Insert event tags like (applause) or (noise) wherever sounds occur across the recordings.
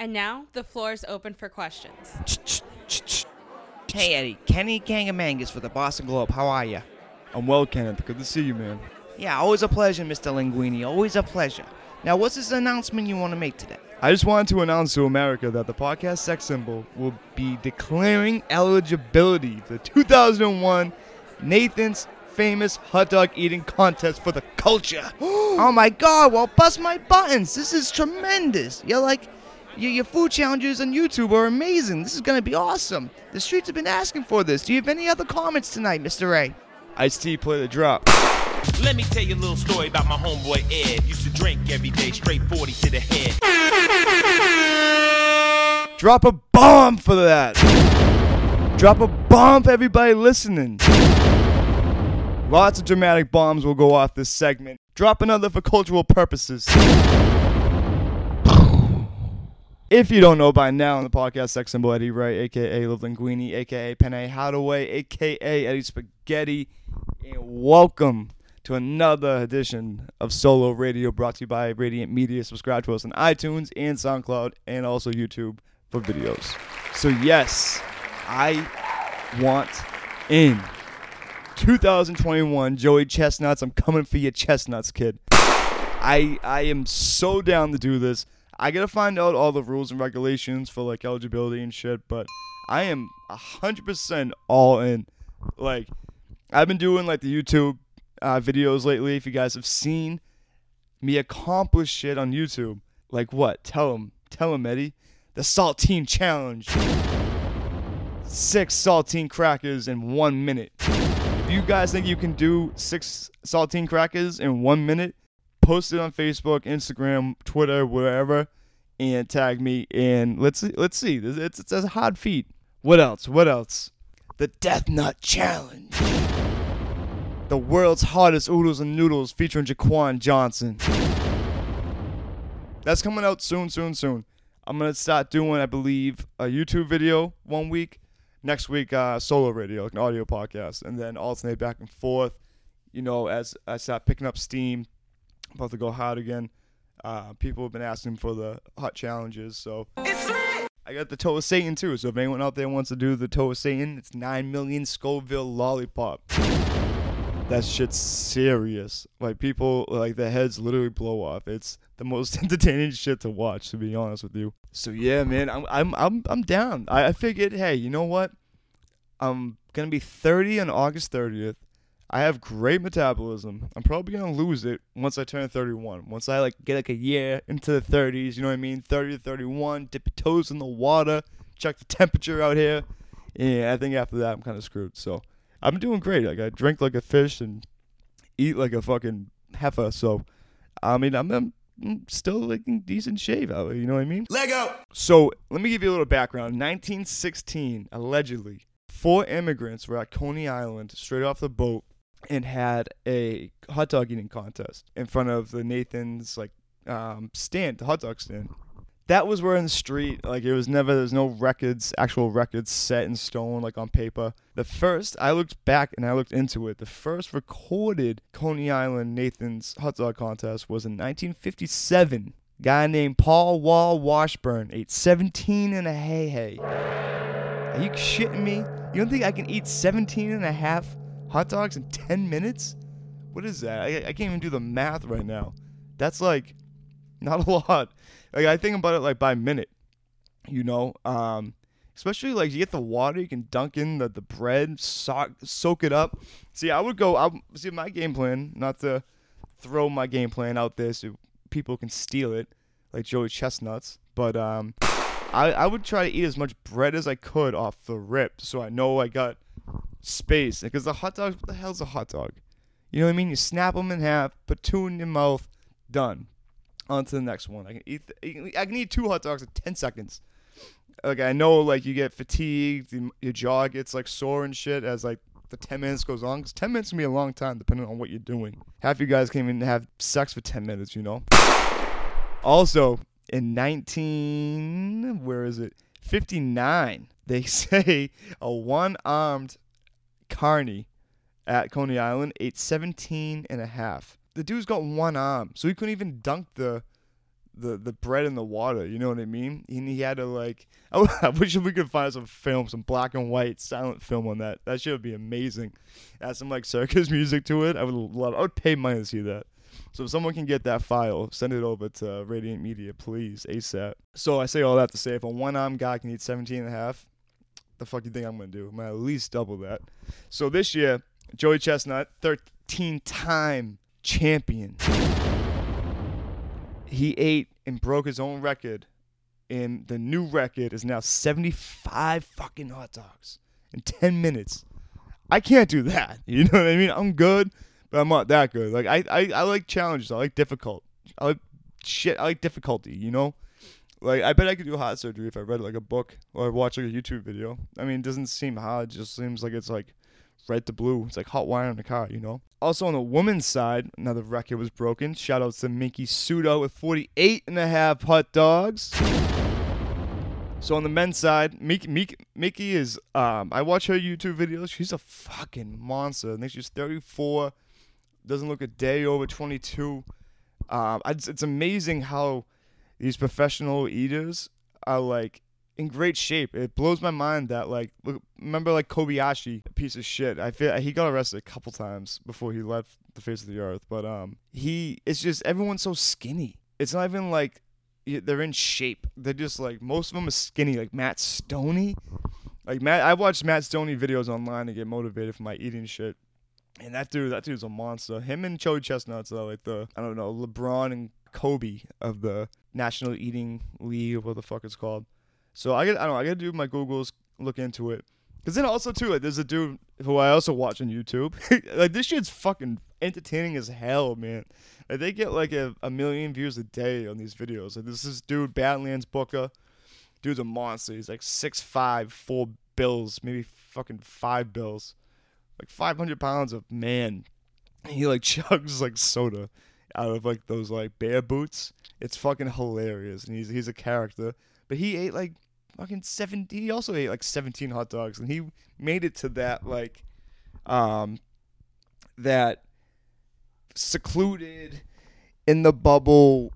And now the floor is open for questions. Hey Eddie, Kenny Gangamangas for the Boston Globe. How are you? I'm well, Kenneth. Good to see you, man. Yeah, always a pleasure, Mr. Linguini. Always a pleasure. Now, what's this announcement you want to make today? I just wanted to announce to America that the podcast Sex Symbol will be declaring eligibility for the 2001 Nathan's Famous Hot Dog Eating Contest for the culture. (gasps) oh my god, well, bust my buttons. This is tremendous. You're like, your, your food challenges on YouTube are amazing. This is going to be awesome. The streets have been asking for this. Do you have any other comments tonight, Mr. A? Ice T, play the drop. Let me tell you a little story about my homeboy Ed. Used to drink every day, straight 40 to the head. Drop a bomb for that. Drop a bomb for everybody listening. Lots of dramatic bombs will go off this segment. Drop another for cultural purposes. If you don't know by now on the podcast, Sex Symbol Eddie Wright, aka Lil Linguini, aka Penne Hadaway, aka Eddie Spaghetti, and welcome to another edition of Solo Radio brought to you by Raydiant Media. Subscribe to us on iTunes and SoundCloud and also YouTube for videos. So, yes, I want in 2021 Joey Chestnuts. I'm coming for your chestnuts, kid. I I am so down to do this. I gotta find out all the rules and regulations for like eligibility and shit, but I am hundred percent all in. Like, I've been doing like the YouTube uh, videos lately. If you guys have seen me accomplish shit on YouTube, like what? Tell them, tell them, Eddie. The Saltine Challenge. Six saltine crackers in one minute. If you guys think you can do six saltine crackers in one minute, post it on Facebook, Instagram, Twitter, wherever, and tag me. And let's see, let's see. It's, it's a hard feat. What else? What else? The Death Nut Challenge. The world's hottest oodles and noodles featuring Jaquan Johnson. That's coming out soon, soon, soon. I'm gonna start doing, I believe, a YouTube video one week. Next week, uh, solo radio, like an audio podcast, and then alternate back and forth. You know, as I start picking up steam, about to go hard again. Uh, people have been asking for the hot challenges, so I got the toe of Satan too. So if anyone out there wants to do the toe of Satan, it's nine million Scoville lollipop. That shit's serious. Like people, like their heads literally blow off. It's the most (laughs) entertaining shit to watch, to be honest with you. So yeah, man, I'm I'm I'm I'm down. I, I figured, hey, you know what? I'm gonna be 30 on August 30th. I have great metabolism. I'm probably gonna lose it once I turn 31. Once I like get like a year into the 30s, you know what I mean? 30 to 31, dip your toes in the water, check the temperature out here. Yeah, I think after that I'm kind of screwed. So I'm doing great. Like I drink like a fish and eat like a fucking heifer. So I mean, I'm, I'm still like in decent shape out. You know what I mean? Lego! So let me give you a little background. 1916, allegedly, four immigrants were at Coney Island straight off the boat and had a hot dog eating contest in front of the Nathan's like um, stand, the hot dog stand. That was where in the street, like it was never. There's no records, actual records set in stone, like on paper. The first, I looked back and I looked into it. The first recorded Coney Island Nathan's hot dog contest was in 1957. Guy named Paul Wall Washburn ate 17 and a hay hay. Are you shitting me? You don't think I can eat 17 and a half hot dogs in 10 minutes? What is that? I, I can't even do the math right now. That's like not a (laughs) lot. Like I think about it like by minute, you know. Um, especially like you get the water, you can dunk in the, the bread, soak soak it up. See, I would go. I see my game plan. Not to throw my game plan out there so people can steal it, like Joey Chestnuts. But um, I I would try to eat as much bread as I could off the rip, so I know I got space. Because the hot dog, what the hell's a hot dog? You know what I mean? You snap them in half, put two in your mouth, done. On to the next one. I can eat. I can eat two hot dogs in ten seconds. Like I know, like you get fatigued, your jaw gets like sore and shit as like the ten minutes goes on. Cause ten minutes can be a long time depending on what you're doing. Half you guys can't even have sex for ten minutes, you know. Also, in nineteen, where is it? Fifty nine. They (laughs) say a one armed carney at Coney Island ate 17 and a half. The dude's got one arm, so he couldn't even dunk the the the bread in the water. You know what I mean? And he had to like. I, (laughs) I wish we could find some film, some black and white silent film on that. That shit would be amazing. Add some like circus (laughs) music to it. I would love. I would pay money to see that. So if someone can get that file, send it over to Raydiant Media, please, ASAP. So I say all that to say, if a one-armed guy can eat 17 and a half, the fuck you think I'm gonna do? I'm gonna at least double that. So this year, Joey Chestnut, 13-time champion. He ate and broke his own record, and the new record is now 75 fucking hot dogs in 10 minutes. I can't do that. (laughs) You know what I mean? I'm good, but I'm not that good. Like I, I, I like challenges. I like difficult. I like shit. I like difficulty. You know, like I bet I could do heart surgery if I read like a book or watch like a YouTube video. I mean, it doesn't seem hard. It just seems like it's like red to blue. It's like hot wire in the car. You know. Also on the woman's side, another record was broken. Shout out to Miki Sudo with 48 and a half hot dogs. So on the men's side, Mickey, Mickey, Mickey is um I watch her YouTube videos. She's a fucking monster. I think she's 34. Doesn't look a day over 22. Um, it's, it's amazing how these professional eaters are like in great shape. It blows my mind that like look, remember like Kobayashi, piece of shit. I feel he got arrested a couple times before he left the face of the earth. But um, he it's just everyone's so skinny. It's not even like they're in shape. They're just like most of them are skinny. Like Matt Stonie, like Matt. I watched Matt Stonie videos online to get motivated for my eating shit. And that dude, that dude's a monster. Him and Joey Chestnuts are like the I don't know LeBron and Kobe of the National Eating League, what the fuck it's called. So I get I don't know I gotta do my Googles, look into it. Cause then also too like there's a dude who I also watch on YouTube. (laughs) like this shit's fucking entertaining as hell, man. Like they get like a, a million views a day on these videos. Like this is dude Badlands Booker. Dude's a monster. He's like six five, four bills, maybe fucking five bills. Like five hundred pounds of man. He like (laughs) chugs like soda out of like those like bear boots. It's fucking hilarious, and he's he's a character. But he ate like fucking seventeen. He also ate like seventeen hot dogs, and he made it to that like, um, that secluded in the bubble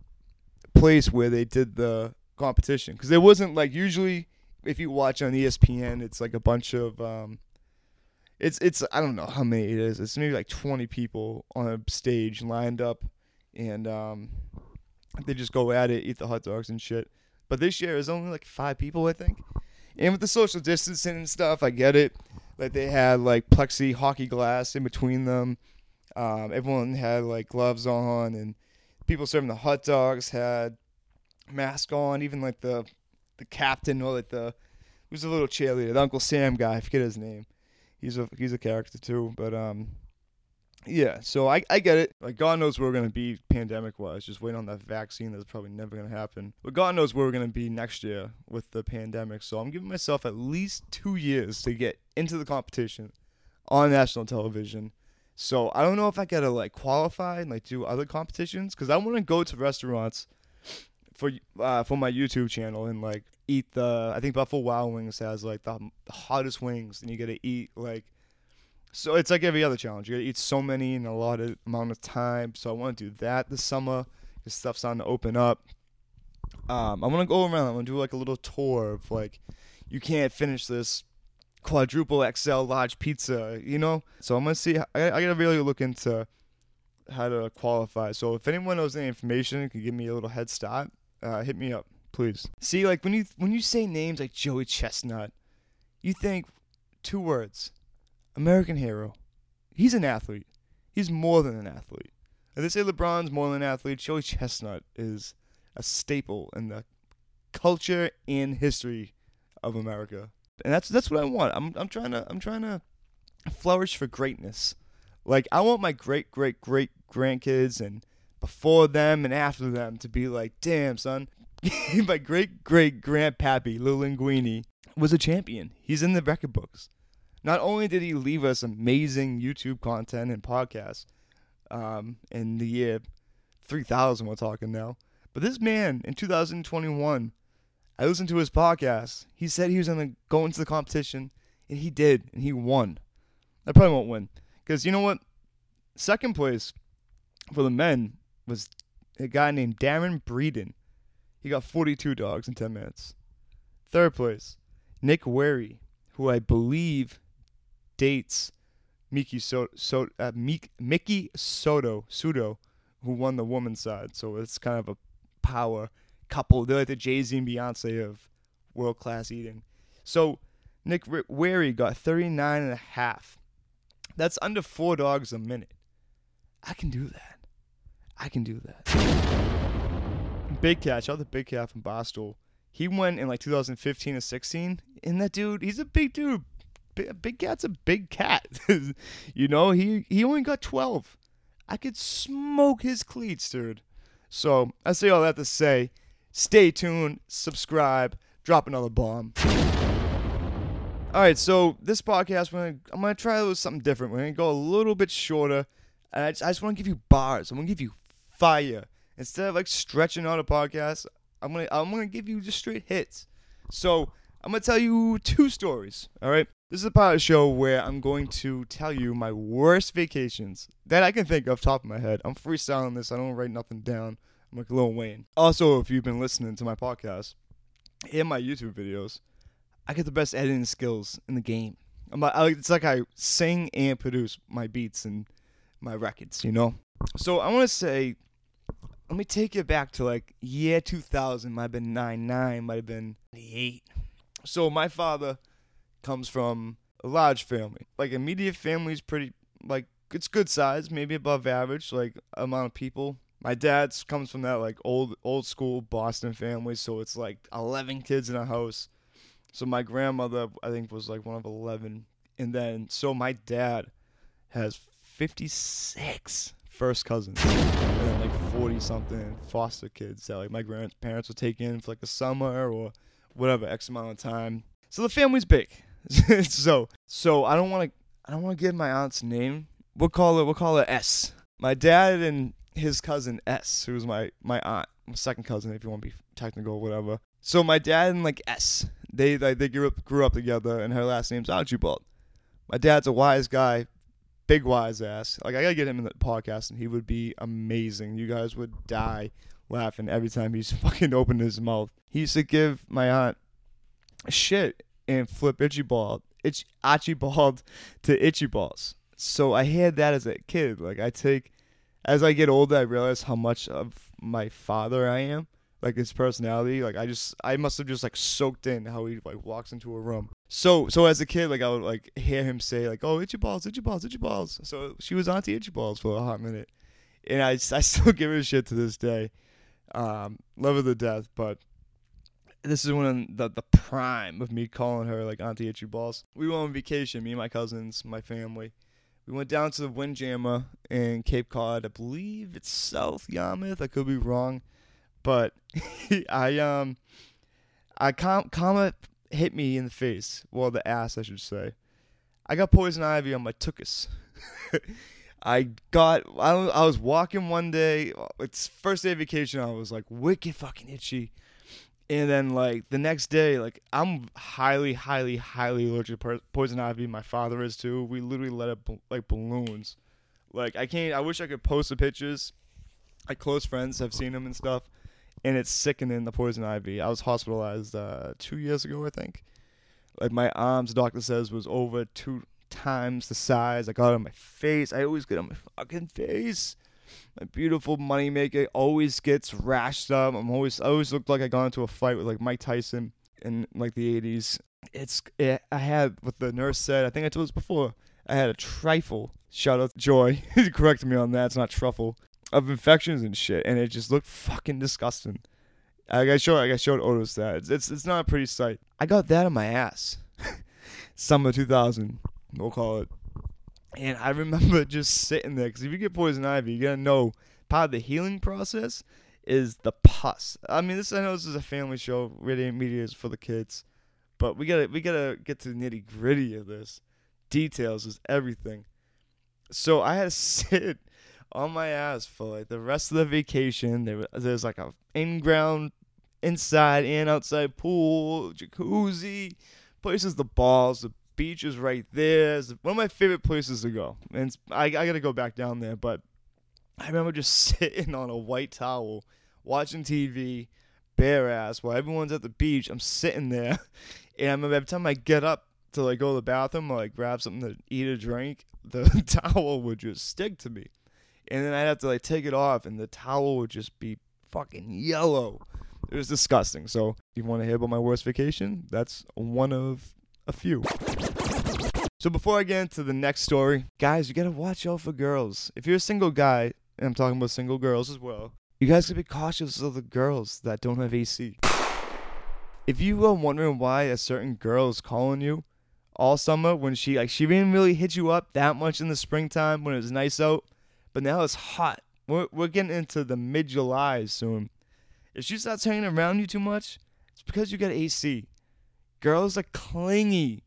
place where they did the competition because it wasn't like usually if you watch on ESPN, it's like a bunch of um, it's it's I don't know how many it is. It's maybe like twenty people on a stage lined up, and um, they just go at it, eat the hot dogs and shit. But this year is only like five people, I think. And with the social distancing and stuff, I get it. Like they had like plexi hockey glass in between them. Um, everyone had like gloves on, and people serving the hot dogs had mask on. Even like the the captain or like the who's the little cheerleader, the Uncle Sam guy. I forget his name. He's a he's a character too. But um, yeah. So I I get it. Like God knows where we're gonna be pandemic wise. Just waiting on that vaccine that's probably never gonna happen. But God knows where we're gonna be next year with the pandemic. So I'm giving myself at least two years to get into the competition on national television. So I don't know if I gotta like qualify and like do other competitions because I want to go to restaurants for uh, for my YouTube channel and like eat the. I think Buffalo Wild Wings has like the, hottest wings, and you gotta eat like. So it's like every other challenge. You gotta eat so many in a lot of amount of time. So I want to do that this summer. This stuff's starting to open up. Um, I want to go around. I'm gonna do like a little tour of like, you can't finish this quadruple XL large pizza, you know? So I'm gonna see. I, I gotta really look into how to qualify. So if anyone knows any information, can give me a little head start. Uh, hit me up, please. See, like when you when you say names like Joey Chestnut, you think two words: American hero. He's an athlete. He's more than an athlete. And they say LeBron's more than an athlete. Joey Chestnut is a staple in the culture and history of America and that's that's what I want. I'm I'm trying to I'm trying to flourish for greatness. Like I want my great great great grandkids and before them and after them to be like, damn son, (laughs) my great great grandpappy Lil Linguini was a champion. He's in the record books. Not only did he leave us amazing YouTube content and podcasts um, in the year 3000, we're talking now, but this man in 2021 I listened to his podcast. He said he was going to go into the competition, and he did, and he won. I probably won't win because you know what? Second place for the men was a guy named Darron Breeden. He got 42 dogs in 10 minutes. Third place, Nick Wehry, who I believe dates Miki so, so uh, Mik, Mickey Soto Sudo, who won the woman's side. So it's kind of a power couple. They're like the Jay Z and Beyonce of world class eating. So Nick Wehry got 39 and a half. That's under four dogs a minute. I can do that. I can do that. Big Cat, shout out Big Cat from Boston. He went in like 2015 or 16, and that dude, he's a big dude. Big, Cat's a big cat. (laughs) you know, he, he only got 12. I could smoke his cleats, dude. So I say all that to say, stay tuned, subscribe, drop another bomb. All right, so this podcast, we're gonna, I'm gonna try a little something different. We're gonna go a little bit shorter, I just, I just want to give you bars. I'm gonna give you fire instead of like stretching out a podcast. I'm gonna I'm gonna give you just straight hits. So I'm gonna tell you two stories. All right, this is a part of the show where I'm going to tell you my worst vacations that I can think of top of my head. I'm freestyling this. I don't write nothing down. I'm like Lil Wayne. Also, if you've been listening to my podcast and my YouTube videos I get the best editing skills in the game. I'm like, it's like I sing and produce my beats and my records, you know. So I want to say, let me take you back to like year 2000. Might have been 99, might have been 88. So my father comes from a large family. Like immediate family is pretty like it's good size, maybe above average, like amount of people. My dad's comes from that like old old school Boston family, so it's like 11 kids in a house so my grandmother, I think, was like one of eleven, and then so my dad has fifty six first cousins, and then like forty something foster kids that like my grandparents would take in for like a summer or whatever x amount of time. So the family's big. (laughs) so so I don't want to I don't want to give my aunt's name. We'll call it we'll call it S. My dad and his cousin S, who's my my aunt, my second cousin, if you want to be technical, or whatever. So my dad and like S, they like they grew up grew up together, and her last name's Archibald. My dad's a wise guy, big wise ass. Like I gotta get him in the podcast, and he would be amazing. You guys would die laughing every time he's (laughs) fucking opened his mouth. He used to give my aunt shit and flip itchy ball, itch Archibald (laughs) to itchy balls. So I had that as a kid. Like I take, as I get older, I realize how much of my father I am like his personality. Like I just I must have just like soaked in how he like walks into a room. So so as a kid, like I would like hear him say like, "Oh, itchy balls, itchy balls, itchy balls." So she was Auntie Itchy Balls for a hot minute, and I I (laughs) still give her shit to this day. Um, love her to death, but this is when the the prime of me calling her like Auntie Itchy Balls. We went on vacation, me and my cousins, my family. We went down to the Windjammer in Cape Cod. I believe it's South Yarmouth. I could be wrong but (laughs) I um I com- hit me in the face, well the ass I should say. I got poison ivy on my tuchus. (laughs) I got I, I was walking one day. It's first day of vacation. I was like wicked fucking itchy, and then like the next day, like I'm highly, highly, highly allergic to poison ivy. My father is too. We literally let it like balloons. Like I can't. I wish I could post the pictures. My close friends have seen them and stuff and it's sickening the poison ivy. I was hospitalized uh, two years ago, I think. Like my arms, doctor says, was over two times the size. I got on my face. I always get on my fucking face. My beautiful money maker always gets rashed up. I'm always I always looked like I got into a fight with like Mike Tyson in like the 80s. It's it, I had what the nurse said. I think I told this before. I had a trifle. Shout out to Joy. (laughs) he corrected me on that. It's not truffle of infections and shit, and it just looked fucking disgusting. I got showed I got showed Otis that it's, it's it's not a pretty sight. I got that on my ass, (laughs) summer 2000, we'll call it. And I remember (laughs) just sitting there because if you get poison ivy, you gotta know part of the healing process is the pus. I mean, this I know this is a family show. Raydiant Media is for the kids, but we gotta we gotta get to the nitty gritty of this. Details is everything. So I had to (laughs) sit on my ass for like the rest of the vacation. There, there's like a in-ground, inside and outside pool, jacuzzi, places the balls. The beach is right there. It's one of my favorite places to go, and I, I gotta go back down there. But I remember just (laughs) sitting on a white towel, watching TV, bare ass while everyone's at the beach. I'm sitting there, (laughs) and I remember every time I get up to like go to the bathroom or like grab something to eat or drink, (laughs) the towel would just stick to me, and then I'd have to like take it off, and the towel would just be fucking yellow. It was disgusting. So, if you want to hear about my worst vacation, that's one of a few. So before I get into the next story, guys, you gotta watch out for girls. If you're a single guy, and I'm talking about single girls as well, you guys gotta be cautious of the girls that don't have AC. If you are wondering why a certain girl is calling you all summer when she like she didn't really hit you up that much in the springtime when it was nice out, but now it's hot. We're we're getting into the mid July soon. If she starts hanging around you too much, it's because you got AC. Girls are clingy.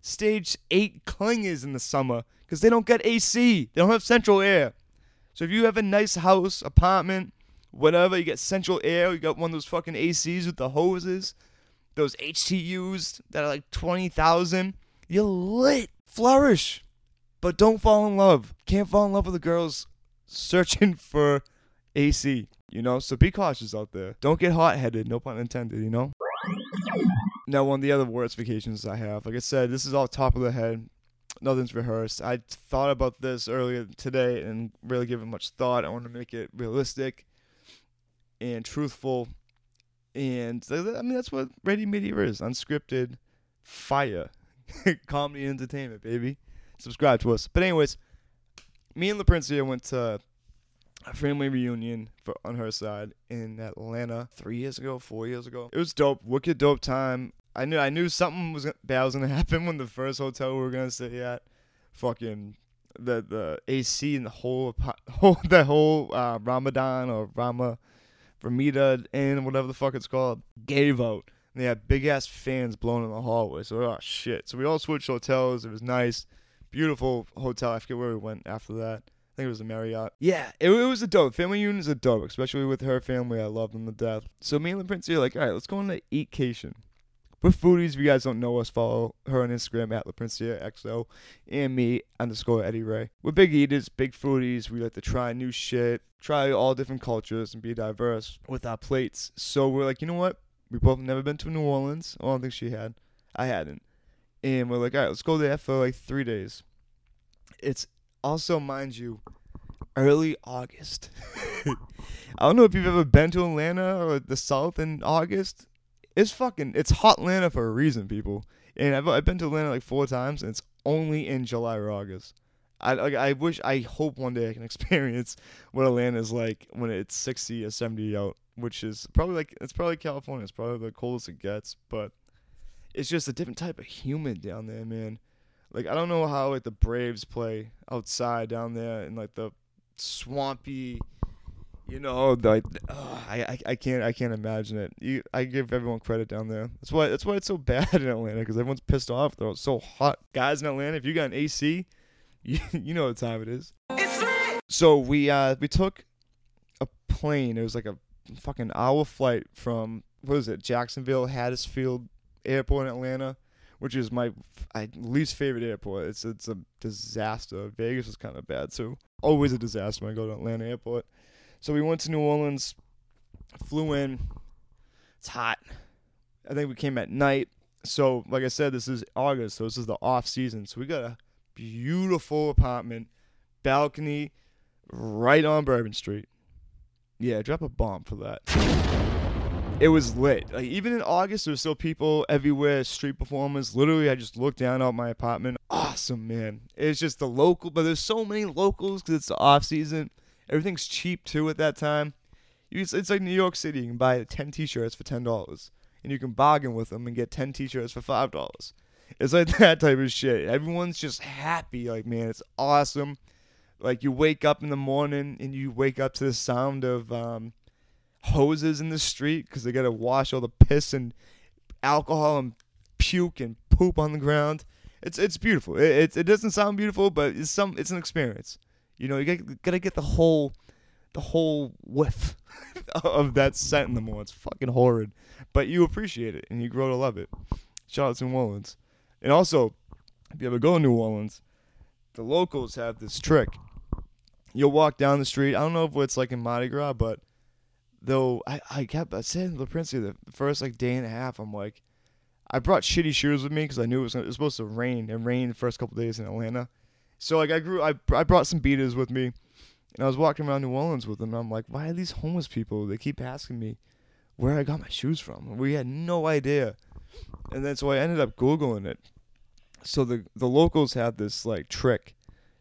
Stage 8 clingers in the summer because they don't get AC. They don't have central air. So if you have a nice house, apartment, whatever, you get central air, you got one of those fucking ACs with the hoses, those HTUs that are like 20,000, you're lit. Flourish. But don't fall in love. Can't fall in love with the girls searching (laughs) for AC, you know? So be cautious out there. Don't get hot headed, no pun intended, you know? Now, one of the other worst vacations I have, like I said, this is all top of the head. Nothing's rehearsed. I thought about this earlier today and really give it much thought. I want to make it realistic and truthful. And I mean, that's what Ready Media is unscripted fire, (laughs) comedy entertainment, baby. Subscribe to us. But, anyways, me and LaPrincia went to a family reunion for on her side in Atlanta three years ago, four years ago. It was dope, wicked dope time. I knew I knew something was bad was gonna (laughs) happen when the first hotel we were gonna stay at, fucking the the AC and the whole (laughs) whole the whole uh, Ramadan or Rama Ramita Inn whatever the fuck it's called gave out. And they had big ass fans blowing in the hallway. So oh shit. So we all switched hotels. It was nice, beautiful hotel. I forget where we went after that. Think it was a Marriott. Yeah, it, it was a dope. Family reunions are dope, especially with her family. I love them to death. So me and the prince are like, all right, let's go on an eatcation. We're foodies. If you guys don't know us, follow her on Instagram at LaPrincia XO and me underscore Eddie Ray. We're big eaters, big foodies. We like to try new shit, try all different cultures, and be diverse with our plates. So we're like, you know what? We both never been to New Orleans. I don't think she had. I hadn't. And we're like, all right, let's go there for like three days. It's also, mind you, early August. (laughs) I don't know if you've ever been to Atlanta or the South in August. It's fucking, it's hot Atlanta for a reason, people. And I've, I've been to Atlanta like four times, and it's only in July or August. I like, I wish, I hope one day I can (laughs) experience what Atlanta is like when it's 60 or 70 out, which is probably like, it's probably California. It's probably the coldest it gets, but it's just a different type of humid down there, man. Like I don't know how like the Braves play outside down there in like the swampy, you know, like uh, I, I I can't I can't imagine it. You I give everyone credit down there. That's why that's why it's so (laughs) bad in Atlanta because everyone's pissed off. It's so hot. Guys in Atlanta, if you got an AC, you (laughs) you know what time it is. So we uh we took a plane. It was like a fucking hour flight from what is it Jacksonville Hartsfield Airport in Atlanta which is my I, least favorite airport. It's it's a disaster. Vegas is kind of bad too. Always a disaster when I go to Atlanta airport. So we went to New Orleans, flew in. It's hot. I think we came at night. So like I said, this is August, so this is the off season. So we got a beautiful apartment, balcony, right on Bourbon Street. Yeah, drop a bomb for that it was lit. Like even in August, there was still people everywhere, street performers. Literally, I just looked down at my apartment. Awesome, man. It's just the local, but there's so many locals because it's the off season. Everything's cheap too at that time. It's, it's like New York City. You can buy ten T-shirts for ten dollars, and you can bargain with them and get ten T-shirts for five dollars. It's like (laughs) that type of shit. Everyone's just happy. Like man, it's awesome. Like you wake up in the morning and you wake up to the sound of um, hoses in the street because they got to wash all the piss and alcohol and puke and poop on the ground. It's it's beautiful. It, it, it doesn't sound beautiful, but it's some it's an experience. You know, you got to get the whole the whole whiff (laughs) of that scent in the morning. It's fucking horrid, but you appreciate it and you grow to love it. Shout out to New Orleans, and also if you ever go to New Orleans, the locals have this trick. You'll walk down the street. I don't know if it's like in Mardi Gras, but though I, I kept said to Princey the first like day and a half, I'm like, I brought shitty shoes with me because I knew it was, gonna, it was supposed to rain and rain the first couple days in Atlanta. So like I grew I I brought some beaters with me, and I was walking around New Orleans with them. And I'm like, why are these homeless people? They keep asking me where I got my shoes from. We had no idea, and then so I ended up googling it. So the the locals have this like trick,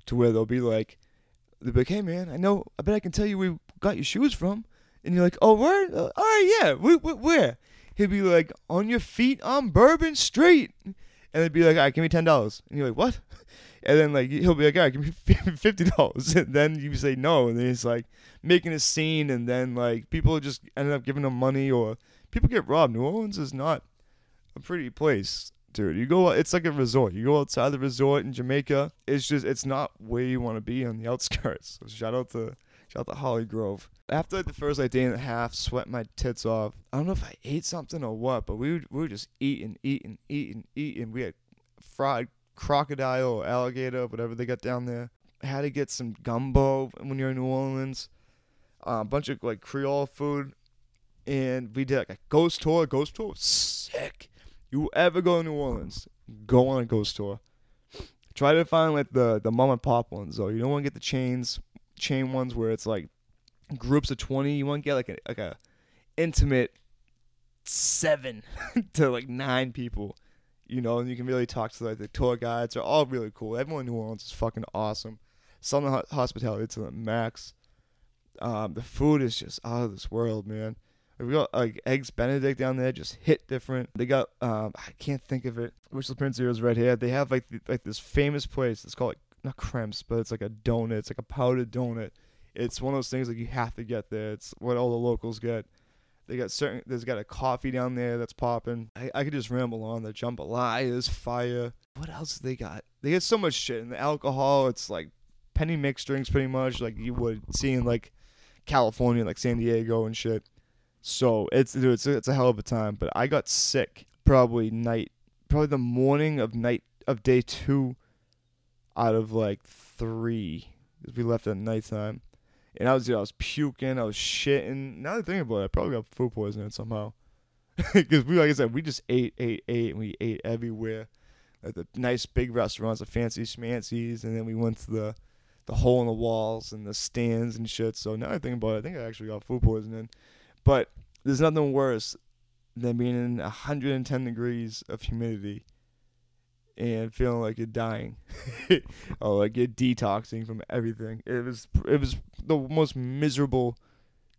to where they'll be like, they'll be like, hey man, I know, I bet I can tell you where we got your shoes from, and you're like, oh where? Uh, all right, yeah, where, where? He'd be like, on your feet on Bourbon Street, and they'd be like, all right, give me ten dollars, and you're like, what? (laughs) And then like he'll be like, all right, give me (laughs) fifty dollars, (laughs) and then you say no, and then he's like making a scene, and then like people just ended up giving him money, or people get robbed. New Orleans is not a pretty place, dude. You go, it's like a resort. You go outside the resort in Jamaica. It's just, it's not where you want to be on the outskirts. So shout out to, shout out to Holly Grove. After like, the first like day and a half, sweating my tits off. I don't know if I ate something or what, but we were, we were just eating, eating, eating, eating. We had fried crocodile or alligator, whatever they got down there. I had to get some gumbo when you're in New Orleans. Uh, a bunch of like Creole food, and we did like a ghost tour. Ghost tour sick. You ever go to New Orleans, go on a ghost tour. Try to find like the the mom and pop ones though. You don't want to get the chains chain ones where it's like groups of twenty. You want to get like a like a intimate seven (laughs) to like nine people. You know, and you can really talk to like the tour guides. They're all really cool. Everyone in New Orleans is fucking awesome. Southern ho- hospitality to the max. Um, the food is just out of this world, man. We got like eggs Benedict down there, just hit different. They got um, I can't think of it. Which the Prince is right here. They have like the, like this famous place. It's called like not crepes, but it's like a donut. It's like a powdered donut. It's one of those things like you have to get there. It's what all the locals get. They got certain. There's got a coffee down there that's popping. I, I could just ramble on. The jambalaya is fire. What else they got? They get so much shit. And the alcohol, it's like penny mixed drinks, pretty much like you would see in like California, like San Diego and shit. So it's dude, it's it's a hell of a time. But I got sick probably night, probably the morning of night of day two, out of like three because We left at nighttime, and I was dude, I was puking, I was shitting. Now that I think about it, I probably got food poisoning somehow. (laughs) Because we, like I said, we just ate, ate, ate, and we ate everywhere. At the nice big restaurants, the fancy schmancies, and then we went to the the hole in the walls and the stands and shit. So now I think about it, I think I actually got food poisoning. But there's nothing worse than being in 110 degrees of humidity and feeling like you're dying (laughs) or oh, like you're detoxing from everything. It was it was the most miserable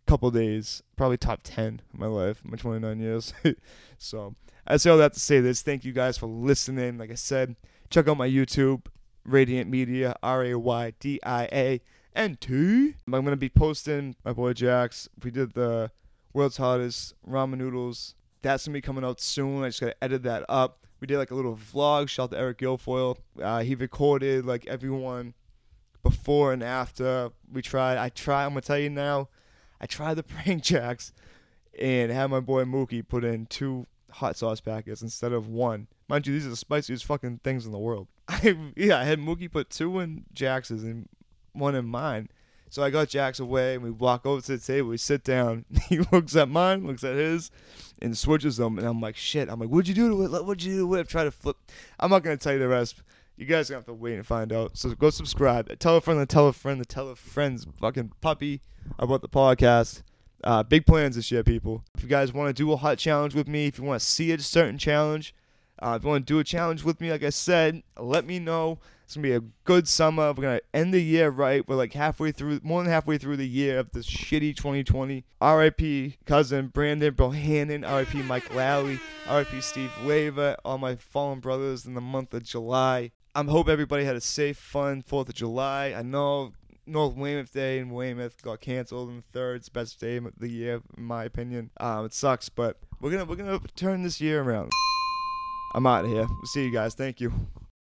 couple days, probably top 10 of my life, my 29 years. (laughs) so I say all that to say this. Thank you guys for listening. Like I said, check out my YouTube, Raydiant Media, R A Y D I A N T. I'm gonna be posting my boy Jax. We did the world's hottest ramen noodles. That's gonna be coming out soon. I just gotta edit that up. We did like a little vlog. Shout out to Eric Guilfoyle. Uh, he recorded like everyone before and after. We tried. I try. I'm gonna tell you now. I tried the (laughs) prank jacks and had my boy Mookie put in two hot sauce packets instead of one. Mind you, these are the spiciest fucking things in the world. (laughs) I yeah, I had Mookie put two in Jax's and one in mine. So I got Jax away, and we walk over to the table. We sit down. (laughs) He looks at mine, looks at his, and switches them. And I'm like, shit. I'm like, what'd you do to it? What'd you do to it? Try to flip. I'm not gonna tell you the rest. You guys are gonna have to wait and find out. So go subscribe. Tell a friend to tell a friend to tell a friend's fucking puppy about the podcast. Uh, big plans this year, people. If you guys want to do a hot challenge with me, if you want to see a certain challenge, uh, if you want to do a challenge with me, like I said, let me know. It's gonna be a good summer. We're gonna end the year right. We're like halfway through, more than halfway through the year of this shitty 2020. R.I.P. cousin Brandon Bohannon. R.I.P. Mike Lally. R.I.P. Steve Leva. All my fallen brothers in the month of July. I hope everybody had a safe, fun Fourth of July. I know North Weymouth Day in Weymouth got canceled in the third. It's the best day of the year, in my opinion. Um, it sucks, but we're gonna we're gonna turn this year around. I'm out of here. We'll see you guys. Thank you.